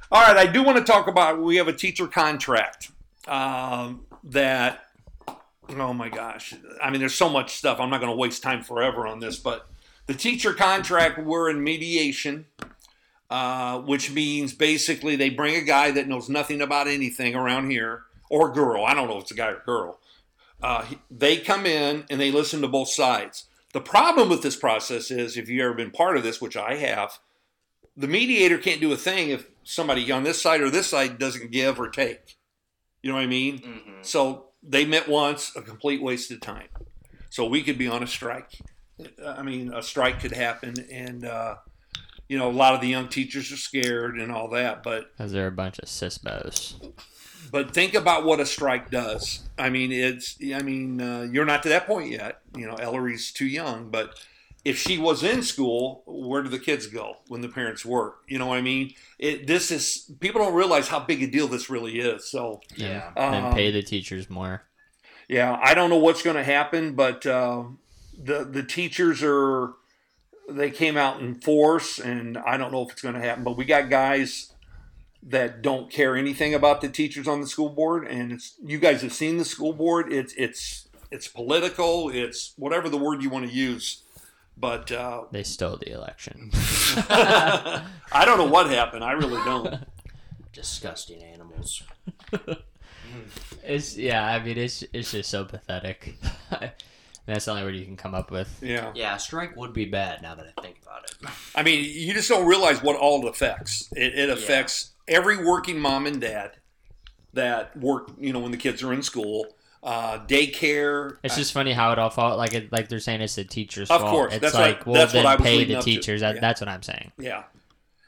Speaker 2: All right, I do want to talk about. We have a teacher contract um, that. Oh my gosh! I mean, there's so much stuff. I'm not going to waste time forever on this, but the teacher contract. We're in mediation, uh, which means basically they bring a guy that knows nothing about anything around here, or girl. I don't know if it's a guy or girl. Uh, they come in and they listen to both sides. The problem with this process is, if you've ever been part of this, which I have, the mediator can't do a thing if somebody on this side or this side doesn't give or take. You know what I mean?
Speaker 1: Mhm.
Speaker 2: So they met once, a complete waste of time. So we could be on a strike. I mean, a strike could happen, and uh, you know, a lot of the young teachers are scared and all that. But
Speaker 3: Because they're a bunch of sisbos.
Speaker 2: but think about what a strike does. I mean, it's. I mean, uh, you're not to that point yet. You know, Ellery's too young, but if she was in school, where do the kids go when the parents work? You know what I mean? It, this is people don't realize how big a deal this really is. So
Speaker 1: Yeah.
Speaker 3: And
Speaker 2: um,
Speaker 3: pay the teachers more.
Speaker 2: yeah, I don't know what's going to happen, but uh, the the teachers are they came out in force, and I don't know if it's going to happen. But we got guys that don't care anything about the teachers on the school board, and it's you guys have seen the school board. It's it's it's political. It's whatever the word you want to use, but uh,
Speaker 3: They stole the election.
Speaker 2: I don't know what happened. I really don't.
Speaker 1: Disgusting animals.
Speaker 3: It's yeah. I mean, it's it's just so pathetic. That's the only word you can come up with.
Speaker 2: Yeah,
Speaker 1: Yeah, strike would be bad now that I think about it.
Speaker 2: I mean, you just don't realize what all it affects. It, it affects every working mom and dad that work, you know, when the kids are in school, uh, daycare.
Speaker 3: It's just funny how it all falls. Like it, like they're saying it's the teacher's
Speaker 2: Of
Speaker 3: fault.
Speaker 2: course,
Speaker 3: it's
Speaker 2: that's
Speaker 3: like
Speaker 2: what-
Speaker 3: well
Speaker 2: that's what
Speaker 3: then
Speaker 2: I was
Speaker 3: pay the teachers. That,
Speaker 2: Yeah.
Speaker 3: That's what I'm saying.
Speaker 2: yeah.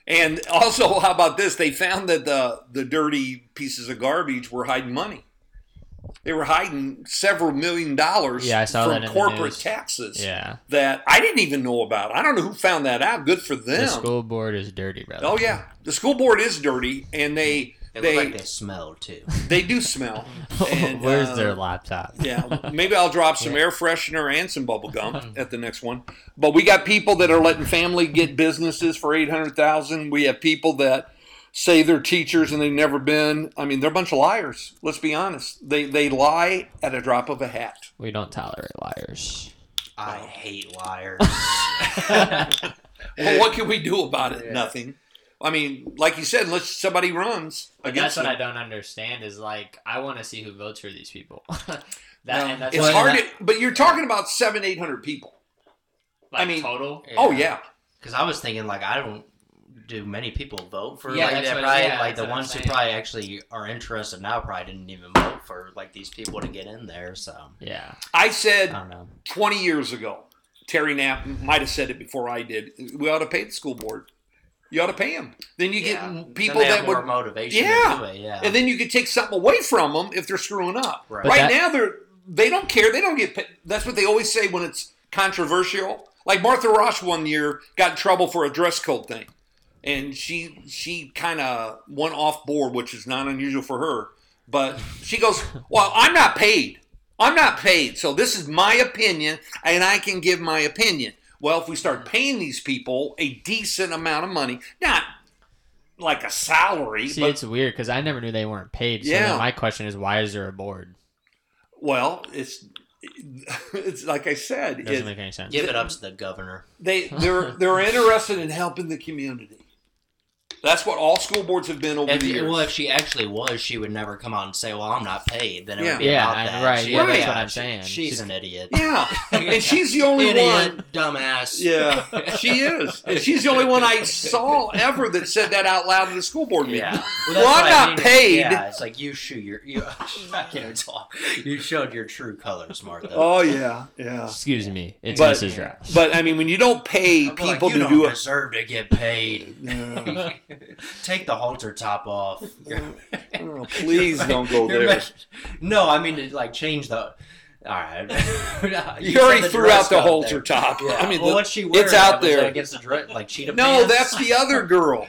Speaker 2: And also, how about this? They found that the the dirty pieces of garbage were hiding money. They were hiding several million dollars
Speaker 3: Yeah, I saw
Speaker 2: from
Speaker 3: that in the
Speaker 2: corporate taxes
Speaker 3: Yeah.
Speaker 2: that I didn't even know about. I don't know who found that out. Good for them.
Speaker 3: The school board is dirty, brother.
Speaker 2: Oh yeah, the school board is dirty, and they
Speaker 1: They,
Speaker 2: they
Speaker 1: look like they smell too.
Speaker 2: they do smell. And,
Speaker 3: Where's
Speaker 2: uh,
Speaker 3: their laptop?
Speaker 2: Yeah, maybe I'll drop some air freshener and some bubble gum at the next one. But we got people that are letting family get businesses for eight hundred thousand. We have people that say they're teachers and they've never been. I mean, they're a bunch of liars. Let's be honest. They they lie at a drop of a hat.
Speaker 3: We don't tolerate liars.
Speaker 1: I hate liars.
Speaker 2: Well, what can we do about it?
Speaker 3: Yeah.
Speaker 2: Nothing. I mean, like you said, unless somebody runs
Speaker 3: But
Speaker 2: against
Speaker 3: that's what I don't understand is like I want to see who votes for these people. that
Speaker 2: Well,
Speaker 3: and that's
Speaker 2: it's
Speaker 3: why-
Speaker 2: hard, to, but you're talking about seven, eight hundred people.
Speaker 3: like,
Speaker 2: I mean-
Speaker 3: total.
Speaker 2: Oh yeah,
Speaker 1: Because I was thinking, like, I don't. Do many people vote for
Speaker 3: Yeah,
Speaker 1: like that?
Speaker 3: what-
Speaker 1: Probably,
Speaker 3: yeah,
Speaker 1: like the ones who probably actually are interested now probably didn't even vote for like these people to get in there. So
Speaker 3: Yeah.
Speaker 2: I
Speaker 1: I
Speaker 2: said
Speaker 1: don't know.
Speaker 2: 20 years ago, Terry Knapp might have said it before I did. We ought to pay the school board. You ought to pay them. Then you
Speaker 1: Yeah.
Speaker 2: get people
Speaker 1: Then they have
Speaker 2: that
Speaker 1: more
Speaker 2: would,
Speaker 1: motivation.
Speaker 2: Yeah.
Speaker 1: To do it, yeah.
Speaker 2: and then you could take something away from them if they're screwing up.
Speaker 1: Right.
Speaker 2: Right
Speaker 3: that-
Speaker 2: now, they're they don't care. They don't get. Paid. That's what they always say when it's controversial. Like Martha Ross one year got in trouble for a dress code thing, and she she kind of went off board, which is not unusual for her. But she goes, "Well, I'm not paid. I'm not paid. So this is my opinion, and I can give my opinion." Well, if we start paying these people a decent amount of money, not like a salary,
Speaker 3: See,
Speaker 2: but
Speaker 3: it's weird because I never knew they weren't paid. So
Speaker 2: Yeah.
Speaker 3: my question is, why is there a board?
Speaker 2: well, it's it's like I said,
Speaker 3: It doesn't
Speaker 2: it-
Speaker 3: make any sense.
Speaker 1: Give it up to the governor.
Speaker 2: they they're they're interested in helping the community. That's what all school boards have been over
Speaker 1: If,
Speaker 2: the years.
Speaker 1: well, if she actually was, she would never come out and say, "Well, I'm not paid." Then it
Speaker 2: Yeah.
Speaker 1: would be
Speaker 3: Yeah,
Speaker 1: about
Speaker 3: and
Speaker 1: that.
Speaker 3: right,
Speaker 1: She-
Speaker 2: yeah, that's
Speaker 3: what I'm
Speaker 1: she-
Speaker 3: saying.
Speaker 1: She's,
Speaker 3: She's-
Speaker 1: an idiot.
Speaker 2: yeah, and she's the only
Speaker 1: idiot,
Speaker 2: one.
Speaker 1: dumbass.
Speaker 2: Yeah, she is, and she's the only one I saw ever that said that out loud in the school board meeting.
Speaker 1: Yeah.
Speaker 2: Well,
Speaker 1: that's
Speaker 2: I'm
Speaker 1: what I
Speaker 2: not
Speaker 1: mean.
Speaker 2: paid.
Speaker 1: Yeah, it's like you show your you. I can't talk. You showed your true colors, Martha.
Speaker 2: Oh yeah, yeah.
Speaker 3: Excuse me, it's
Speaker 2: But-
Speaker 3: Mrs. Rouse.
Speaker 2: But I mean, when you don't pay
Speaker 1: I'm like,
Speaker 2: people
Speaker 1: you
Speaker 2: to
Speaker 1: don't
Speaker 2: do it,
Speaker 1: deserve to get paid.
Speaker 2: Yeah.
Speaker 1: Take the halter top off.
Speaker 2: Oh, please don't go there.
Speaker 1: ma- No, I mean to like change the. All right.
Speaker 2: You already threw out the halter top.
Speaker 1: Yeah.
Speaker 2: I mean,
Speaker 1: well,
Speaker 2: the-
Speaker 1: what's she wearing?
Speaker 2: it's out there.
Speaker 1: against the dress, like cheetah
Speaker 2: No,
Speaker 1: pants?
Speaker 2: that's the other girl.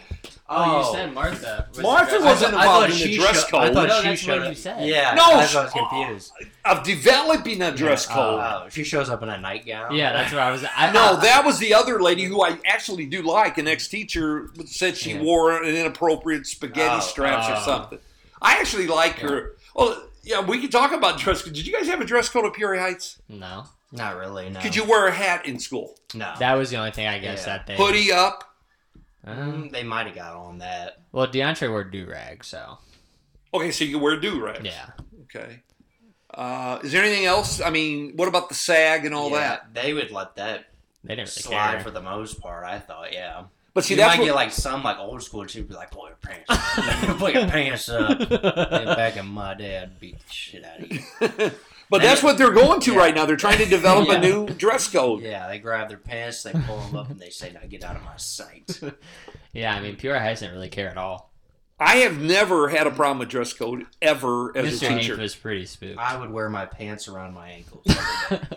Speaker 3: Oh, you
Speaker 1: Oh.
Speaker 3: said Martha. Was
Speaker 2: Martha
Speaker 3: the-
Speaker 2: wasn't
Speaker 1: I thought
Speaker 2: involved in the dress
Speaker 1: sho- I
Speaker 2: code.
Speaker 1: thought
Speaker 3: No,
Speaker 1: she
Speaker 3: that's
Speaker 1: showed
Speaker 3: what
Speaker 1: up-
Speaker 3: you said.
Speaker 1: Yeah,
Speaker 2: No,
Speaker 1: I was
Speaker 2: sh-
Speaker 1: confused.
Speaker 2: Uh, of developing a dress
Speaker 3: Yeah,
Speaker 2: code.
Speaker 1: Oh, she shows up in a nightgown.
Speaker 3: Yeah, that's what I was. I,
Speaker 2: No, that was the other lady who I actually do like. An ex-teacher said she
Speaker 1: Yeah.
Speaker 2: wore an inappropriate spaghetti
Speaker 1: Oh,
Speaker 2: straps or
Speaker 3: oh.
Speaker 2: something. I actually like her. Well, yeah, we could talk about dress code. Did you guys have a dress code at Peoria Heights?
Speaker 3: no.
Speaker 1: Not really. No.
Speaker 2: Could you wear a hat in school?
Speaker 1: No.
Speaker 3: That was the only thing I guess
Speaker 1: Yeah.
Speaker 3: that day.
Speaker 2: Hoodie up.
Speaker 3: Um,
Speaker 1: Mm, they might have got on that.
Speaker 3: well, DeAndre wore do rag, so
Speaker 2: Okay, so you can wear do rag.
Speaker 3: yeah.
Speaker 2: Okay. Uh, is there anything else? I mean, what about the SAG and all
Speaker 1: Yeah,
Speaker 2: that?
Speaker 1: They would let that
Speaker 3: They didn't really
Speaker 1: slide
Speaker 3: care.
Speaker 1: for the most part. I thought. Yeah.
Speaker 2: But see,
Speaker 1: you
Speaker 2: that's
Speaker 1: might
Speaker 2: what,
Speaker 1: get like some like old school too, be like, "Pull your pants, up. pull your pants up." And back in my day, I'd beat the shit out of you.
Speaker 2: But that's what they're going to
Speaker 1: Yeah.
Speaker 2: right now. They're trying to develop
Speaker 3: Yeah.
Speaker 2: a new dress code.
Speaker 1: Yeah, they grab their pants, they pull them up, and they say, "Now get out of my sight."
Speaker 3: yeah, I mean, Peoria Heights didn't really care at all.
Speaker 2: I have never had a problem with dress code ever as
Speaker 3: Mr.
Speaker 2: a
Speaker 3: Heath
Speaker 2: teacher.
Speaker 3: was pretty spooked.
Speaker 1: I would wear my pants around my ankles.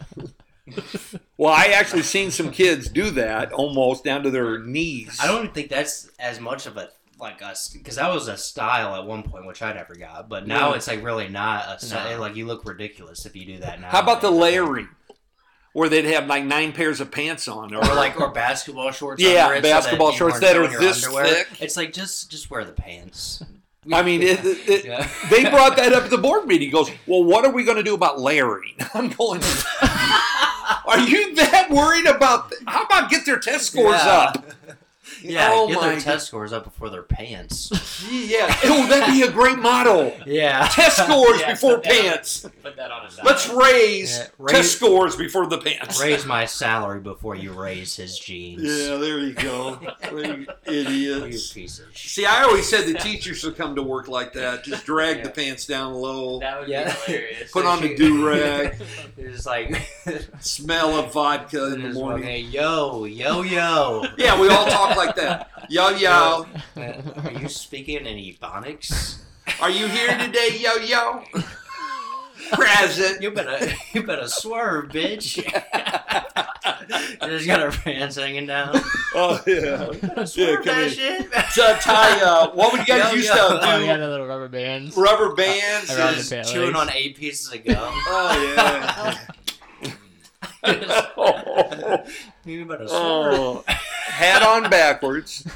Speaker 2: Well, I actually seen some kids do that almost down to their knees.
Speaker 1: I don't think that's as much of a like us because that was a style at one point, which I never got. But now
Speaker 2: Yeah.
Speaker 1: it's like really not a style.
Speaker 3: No.
Speaker 1: Like you look ridiculous if you do that now.
Speaker 2: How about the layering, where they'd have like nine pairs of pants on,
Speaker 1: or like or basketball shorts.
Speaker 2: Yeah,
Speaker 1: it so
Speaker 2: basketball shorts that are this
Speaker 1: underwear.
Speaker 2: thick.
Speaker 1: It's like just just wear the pants.
Speaker 2: I mean, it, it, it-
Speaker 1: Yeah.
Speaker 2: they brought that up at the board meeting. He goes, "Well, what are we going to do about layering?" I'm going. Are you that worried about? th- How about get their test scores
Speaker 1: Yeah.
Speaker 2: up?
Speaker 1: Yeah,
Speaker 2: Oh
Speaker 1: get
Speaker 2: my
Speaker 1: their test scores up before their pants.
Speaker 2: Yeah. Oh, that'd be a great model.
Speaker 1: yeah.
Speaker 2: Test scores
Speaker 3: Yeah,
Speaker 2: before
Speaker 3: put that on-
Speaker 2: pants.
Speaker 3: Put that on a
Speaker 2: Let's raise
Speaker 1: Yeah,
Speaker 2: test scores before the pants.
Speaker 1: Raise my salary before you raise his jeans.
Speaker 2: Yeah, there you go. You
Speaker 1: You
Speaker 2: idiots.
Speaker 1: piece.
Speaker 2: See, I always said the teachers should come to work like that. Just drag the pants down low,
Speaker 3: That would
Speaker 1: Yeah.
Speaker 3: be hilarious.
Speaker 2: put on the do rag,
Speaker 1: It's like
Speaker 2: smell of vodka in the
Speaker 1: Just
Speaker 2: morning.
Speaker 1: fucking, yo, yo, yo.
Speaker 2: Yeah, we all talk like that. Yo, yo.
Speaker 1: Are you speaking in Ebonics?
Speaker 2: Are you here today, yo, yo? Present.
Speaker 1: You better, you better swerve, bitch. you just got her pants hanging down.
Speaker 2: Oh yeah.
Speaker 1: Better swerve
Speaker 2: come
Speaker 1: that
Speaker 2: in.
Speaker 1: shit.
Speaker 2: So tie. Uh, what would you guys
Speaker 1: Yo,
Speaker 2: used
Speaker 1: yo.
Speaker 2: to
Speaker 3: Oh,
Speaker 2: do?
Speaker 3: we got the little rubber bands.
Speaker 2: Rubber bands.
Speaker 3: Around the
Speaker 2: is-
Speaker 3: pant
Speaker 1: Chewing
Speaker 3: legs.
Speaker 1: on eight pieces of gum.
Speaker 2: Oh yeah.
Speaker 1: you better swerve.
Speaker 2: oh. Hat on backwards.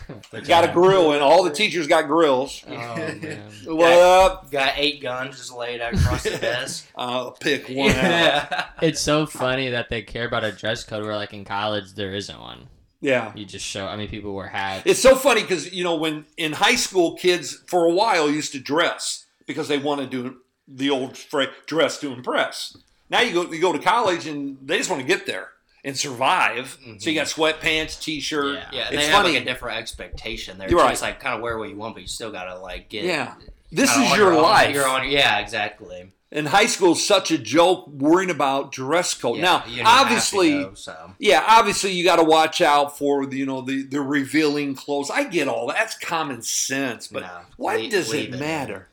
Speaker 2: Got a grill, and all the teachers got grills.
Speaker 3: Oh man.
Speaker 2: What up?
Speaker 1: Uh, got eight guns just laid out across the desk.
Speaker 2: I'll pick one out.
Speaker 3: It's so funny that they care about a dress code where like in college there isn't one.
Speaker 2: Yeah.
Speaker 3: You just show I mean people wear hats.
Speaker 2: It's so funny because you know when in high school kids for a while used to dress because they want to do the old phrase dress to impress. Now you go you go to college and they just want to get there and survive. So you mm-hmm. got sweatpants, t-shirt.
Speaker 3: Yeah.
Speaker 1: Yeah,
Speaker 2: It's
Speaker 1: they have like a different expectation. They're
Speaker 2: You're
Speaker 1: just
Speaker 2: right.
Speaker 1: like kind of wear what you want, but you still gotta like get.
Speaker 2: Yeah. This is
Speaker 1: on
Speaker 2: your life.
Speaker 1: You're on. Yeah, exactly.
Speaker 2: In high school, is such a joke worrying about dress code.
Speaker 1: Yeah,
Speaker 2: now,
Speaker 1: you don't have to
Speaker 2: obviously,
Speaker 1: go, so.
Speaker 2: yeah, obviously you got to watch out for the you know the the revealing clothes. I get all that. That's common sense, but
Speaker 1: No,
Speaker 2: why
Speaker 1: leave-
Speaker 2: does
Speaker 1: leave
Speaker 2: it
Speaker 1: it.
Speaker 2: matter?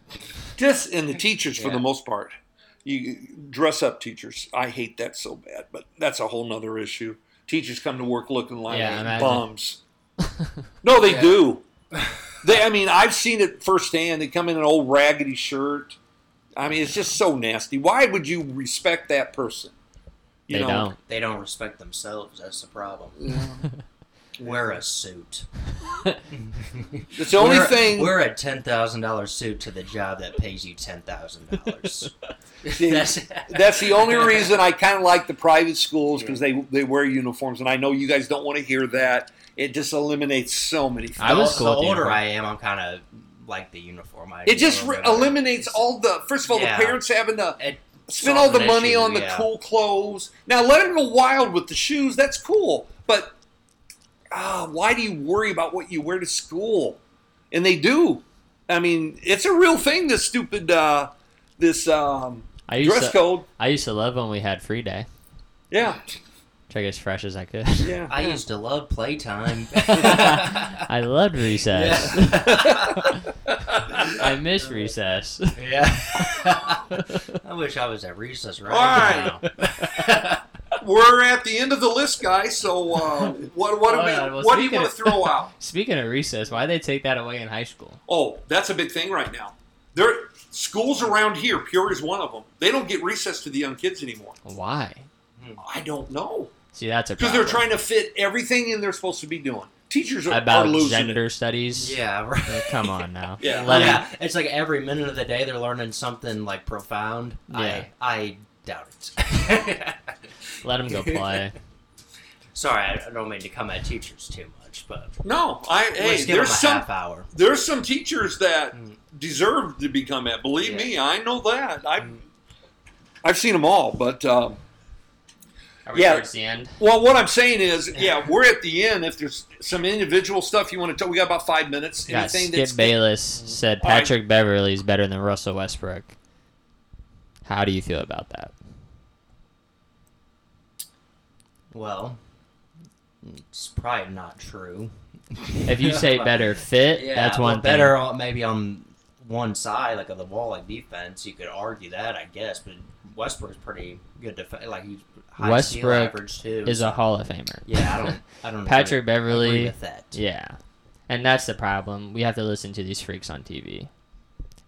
Speaker 2: Just in the teachers for the most part. You dress up teachers. I hate that so bad, but that's a whole nother issue. Teachers come to work looking like
Speaker 3: Yeah,
Speaker 2: bums. No, they
Speaker 1: Yeah.
Speaker 2: do. They, I mean, I've seen it firsthand. They come in an old raggedy shirt. I mean, it's just so nasty. Why would you respect that person? You
Speaker 3: they
Speaker 2: know?
Speaker 3: don't.
Speaker 1: They don't respect themselves. That's the problem. Wear a suit.
Speaker 2: It's the only
Speaker 1: wear,
Speaker 2: thing.
Speaker 1: Wear a ten thousand dollar suit to the job that pays you ten thousand dollars.
Speaker 2: See, That's the only reason I kind of like the private schools because they they wear uniforms, and I know you guys don't want to hear that. It just eliminates so many. Things.
Speaker 3: I was cool
Speaker 1: the older I am, I'm kind of like the uniform. I
Speaker 2: It just re-
Speaker 1: little bit of-
Speaker 2: eliminates all the. First of all,
Speaker 1: Yeah.
Speaker 2: the parents having to
Speaker 1: It
Speaker 2: spend all the money
Speaker 1: issue,
Speaker 2: on the
Speaker 1: yeah.
Speaker 2: cool clothes. Now let them go wild with the shoes. That's cool, but ah, why do you worry about what you wear to school? And they do. I mean, it's a real thing. This stupid uh, this um,
Speaker 3: I used
Speaker 2: dress
Speaker 3: to
Speaker 2: code.
Speaker 3: I used to love when we had free day.
Speaker 2: Yeah,
Speaker 3: Try as fresh as I could.
Speaker 2: yeah.
Speaker 1: I used to love playtime.
Speaker 3: I loved recess.
Speaker 1: Yeah.
Speaker 3: I miss recess.
Speaker 1: yeah. I wish I was at recess right
Speaker 2: All right.
Speaker 1: now.
Speaker 2: We're at the end of the list, guys. So uh, what what do
Speaker 3: Oh,
Speaker 2: we
Speaker 3: well,
Speaker 2: what do you want to throw out?
Speaker 3: Speaking of recess, why they take that away in high school?
Speaker 2: Oh, that's a big thing right now. There schools around here, Peoria is one of them. They don't get recess to the young kids anymore.
Speaker 3: Why?
Speaker 2: I don't know
Speaker 3: See, that's a
Speaker 2: because they're trying to fit everything in they're supposed to be doing. Teachers are,
Speaker 3: about
Speaker 2: are losing
Speaker 3: gender
Speaker 2: it.
Speaker 3: studies.
Speaker 1: yeah, right.
Speaker 3: Uh, Come on now.
Speaker 2: Yeah.
Speaker 3: Let 'em-
Speaker 1: yeah, it's like every minute of the day they're learning something like profound.
Speaker 3: Yeah.
Speaker 1: I I doubt it.
Speaker 3: Let 'em go play.
Speaker 1: Sorry, I don't mean to come at teachers too much, but
Speaker 2: No, I hey,
Speaker 1: give
Speaker 2: there's some
Speaker 1: half hour.
Speaker 2: there's some teachers that
Speaker 1: Mm.
Speaker 2: deserve to become at. Believe
Speaker 1: Yeah.
Speaker 2: me, I know that. I've
Speaker 1: Mm.
Speaker 2: I've seen them all, but. Um,
Speaker 3: Are we
Speaker 2: Yeah.
Speaker 3: towards the end?
Speaker 2: Well, what I'm saying is, yeah, we're at the end. If there's some individual stuff you want to talk, we got about five minutes.
Speaker 3: Yeah,
Speaker 2: Anything
Speaker 3: Skip
Speaker 2: that's
Speaker 3: Bayless said
Speaker 2: All right.
Speaker 3: Patrick Beverley is better than Russell Westbrook. How do you feel about that?
Speaker 1: Well, it's probably not true.
Speaker 3: If you say better fit,
Speaker 1: Yeah,
Speaker 3: that's
Speaker 1: well,
Speaker 3: one thing.
Speaker 1: better on, maybe on one side, like of the wall, like defense. You could argue that, I guess, but Westbrook's pretty good defense. Like he's high
Speaker 3: Westbrook
Speaker 1: average too.
Speaker 3: Is
Speaker 1: so-
Speaker 3: a Hall of Famer.
Speaker 1: yeah. I don't. I don't.
Speaker 3: Patrick
Speaker 1: agree, agree
Speaker 3: Beverley.
Speaker 1: with that.
Speaker 3: Yeah. And that's the problem. We have to listen to these freaks on TV.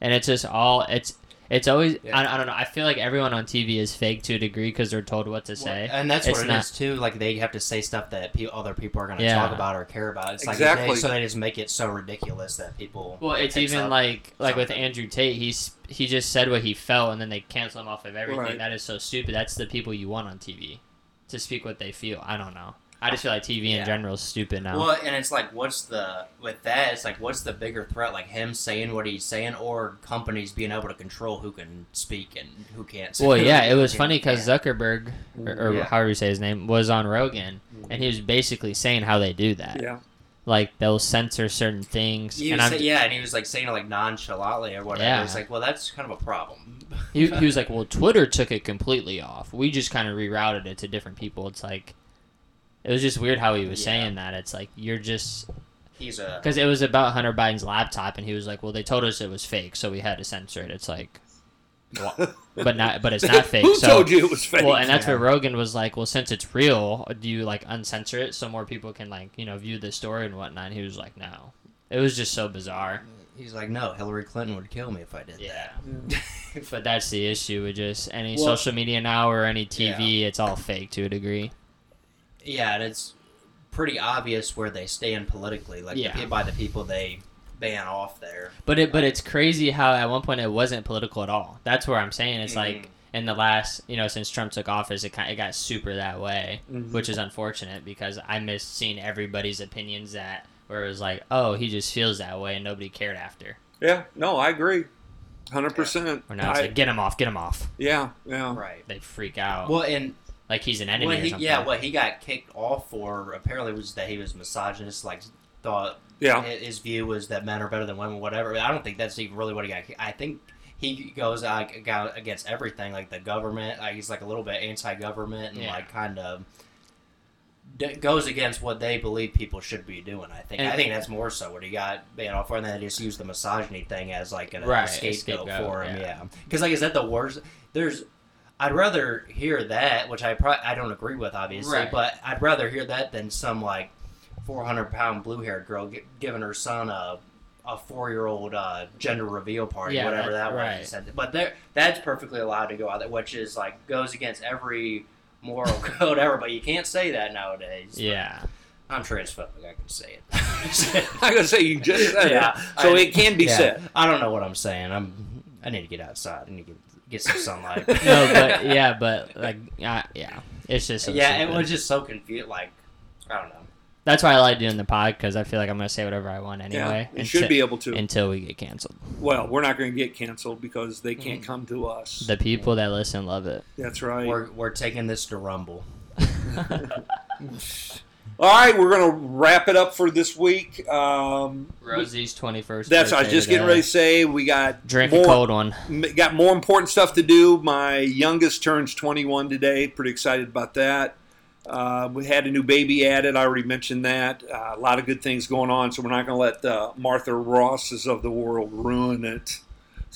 Speaker 3: And it's just all it's it's always
Speaker 1: Yeah.
Speaker 3: I, I don't know. I feel like everyone on TV is fake to a degree because they're told what to say.
Speaker 1: and that's
Speaker 3: It's
Speaker 1: what it is
Speaker 3: not-
Speaker 1: too. Like they have to say stuff that pe- other people are going to
Speaker 3: Yeah.
Speaker 1: talk about or care about. It's like
Speaker 2: Exactly.
Speaker 1: they, so they just make it so ridiculous that people.
Speaker 3: Well, it's even
Speaker 1: up
Speaker 3: like like with. Andrew Tate. He's he just said what he felt, and then they cancel him off of everything.
Speaker 2: Right.
Speaker 3: That is so stupid. That's the people you want on TV to speak what they feel. I don't know. I just feel like TV
Speaker 1: Yeah.
Speaker 3: in general is stupid now.
Speaker 1: Well, and it's like, what's the with that? It's like, what's the bigger threat? Like him saying what he's saying, or companies being able to control who can speak and who can't. Speak.
Speaker 3: Well, yeah, it was
Speaker 1: Yeah.
Speaker 3: funny because Zuckerberg, or, or
Speaker 1: Yeah.
Speaker 3: however you say his name, was on Rogan, and he was basically saying how they do that.
Speaker 2: yeah.
Speaker 3: Like they'll censor certain things,
Speaker 1: He
Speaker 3: and
Speaker 1: was say- yeah, and he was like saying it like nonchalantly or whatever.
Speaker 3: Yeah.
Speaker 1: It's like, well, that's kind of a problem.
Speaker 3: he, he was like, "Well, Twitter took it completely off. We just kind of rerouted it to different people." It's like, it was just weird how he was
Speaker 1: Yeah.
Speaker 3: saying that. It's like you're just
Speaker 1: He's a
Speaker 3: because it was about Hunter Biden's laptop, and he was like, "Well, they told us it was fake, so we had to censor it." It's like, Well, but not. But it's not fake.
Speaker 2: Who
Speaker 3: so,
Speaker 2: told you it was fake?
Speaker 3: Well, and that's
Speaker 1: Yeah.
Speaker 3: where Rogan was like, well, since it's real, do you like uncensor it so more people can like you know view the story and whatnot? And he was like, no. It was just so bizarre.
Speaker 1: He's like, no, Hillary Clinton would kill me if I did
Speaker 3: Yeah.
Speaker 1: that. Mm.
Speaker 3: But that's the issue with just any
Speaker 1: Well-
Speaker 3: social media now or any TV. It's all fake to a degree.
Speaker 1: Yeah, and it's pretty obvious where they stand politically, like
Speaker 3: Yeah.
Speaker 1: the, by the people they ban off there.
Speaker 3: But it but it's crazy how at one point it wasn't political at all. That's where I'm saying it's
Speaker 1: Mhm.
Speaker 3: like in the last you know since Trump took office it kind it got super that way,
Speaker 2: Mhm.
Speaker 3: which is unfortunate because I miss seeing everybody's opinions that where it was like oh he just feels that way and nobody cared after.
Speaker 2: yeah, no, I agree, hundred percent.
Speaker 3: Or now it's like get him off, get him off.
Speaker 2: Yeah, yeah.
Speaker 1: Right.
Speaker 3: They freak out
Speaker 1: Well, and
Speaker 3: like he's an enemy
Speaker 1: what
Speaker 3: or
Speaker 1: he,
Speaker 3: something.
Speaker 1: yeah, what he got kicked off for apparently was that he was misogynist. Like thought
Speaker 2: Yeah.
Speaker 1: his view was that men are better than women, whatever. I don't think that's even really what he got. I think he goes like ag- against everything, like the government. Like he's like a little bit anti-government and
Speaker 3: Yeah.
Speaker 1: like kind of goes against what they believe people should be doing. I think.
Speaker 3: And-
Speaker 1: I think that's more so what he got banned off for, and then they just used the misogyny thing as like a,
Speaker 3: Right,
Speaker 1: a
Speaker 3: a
Speaker 1: scapegoat,
Speaker 3: scapegoat,
Speaker 1: for him.
Speaker 3: yeah.
Speaker 1: Yeah, because like is that the worst? There's. I'd rather hear that, which I pro- I don't agree with, obviously,
Speaker 3: Right.
Speaker 1: but I'd rather hear that than some like 400 pound blue haired girl gi- giving her son a a four year old uh, gender reveal party,
Speaker 3: Yeah,
Speaker 1: whatever
Speaker 3: that-
Speaker 1: that,
Speaker 3: right.
Speaker 1: was. Said. But there, that's perfectly allowed to go out there, which is like goes against every moral code ever. But you can't say that nowadays.
Speaker 3: Yeah.
Speaker 1: I'm transphobic. I can say it.
Speaker 2: I gotta say, you just said
Speaker 1: Yeah,
Speaker 2: it, so
Speaker 1: I-
Speaker 2: it can be
Speaker 1: Yeah,
Speaker 2: said.
Speaker 1: I don't know what I'm saying. I'm. I need to get outside. I need to get, get some sunlight.
Speaker 3: No, but yeah, but like uh, yeah, it's just so
Speaker 1: yeah, it was just so confused. Like I don't know.
Speaker 3: That's why I like doing the pod because I feel like I'm gonna say whatever I want anyway.
Speaker 2: yeah, you should be able to.
Speaker 3: until we get canceled.
Speaker 2: well, we're not going to get canceled because they can't
Speaker 1: Mhm.
Speaker 2: come to us.
Speaker 3: The people that listen love it.
Speaker 2: That's right.
Speaker 1: We're we're taking this to Rumble.
Speaker 2: All right, we're going to wrap it up for this week. Um,
Speaker 3: Rosie's twenty first.
Speaker 2: that's I was just getting ready to say we got
Speaker 3: Drink
Speaker 2: more,
Speaker 3: a cold one.
Speaker 2: got more important stuff to do. My youngest turns 21 today. Pretty excited about that. Uh, we had a new baby added. I already mentioned that. Uh, a lot of good things going on, so we're not going to let the Martha Rosses of the world ruin it.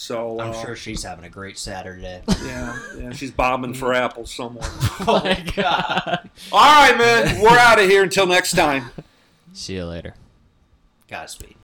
Speaker 2: So
Speaker 1: I'm
Speaker 2: uh,
Speaker 1: sure she's having a great Saturday.
Speaker 2: Yeah, yeah, she's bobbing for apples somewhere.
Speaker 3: oh my god.
Speaker 2: All right, man. We're out of here until next time.
Speaker 3: See you later.
Speaker 1: Godspeed.